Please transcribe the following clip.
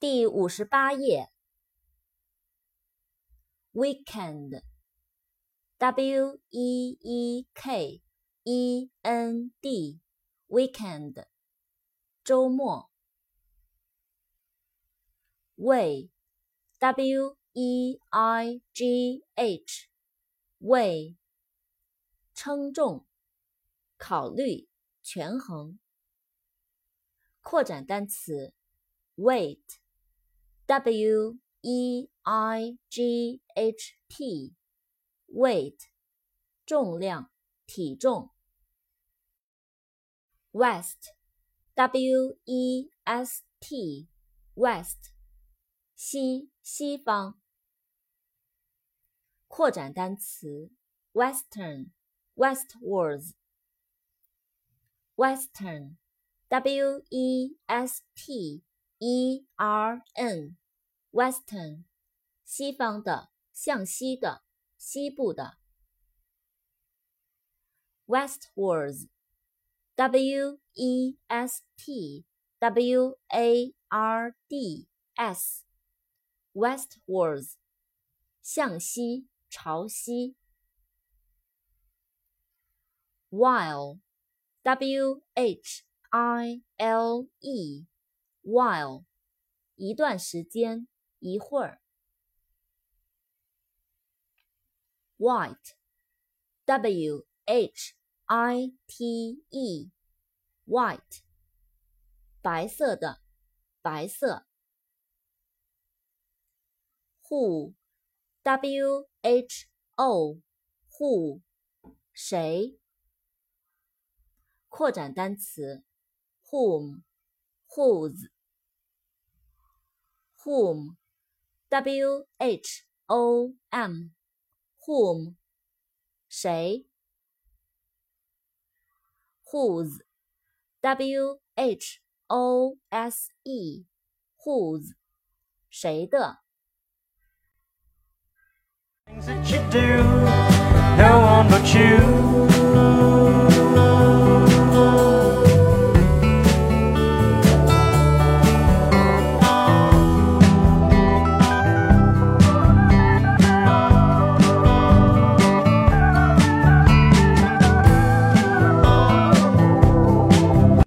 第五十八页。weekend，w e e k e n d，weekend，周末。weigh，w e i g h，weigh，称重，考虑，权衡。扩展单词，weight W E I G H T，weight，重量，体重。west，w e s t，west，西，西方。扩展单词，western，westwards，western。W E S T E R N，Western，西方的，向西的，西部的。Westwards，W E S T W A R D S，Westwards，向西，朝西。While，W H I L E While 一段时间，一会儿。White W H I T E white 白色的，白色。Who W H O who 谁？扩展单词。whom, whose, whom, w h o m, whom, 谁？whose, w h o s e, whose, 谁的？Things that you do, no one but you.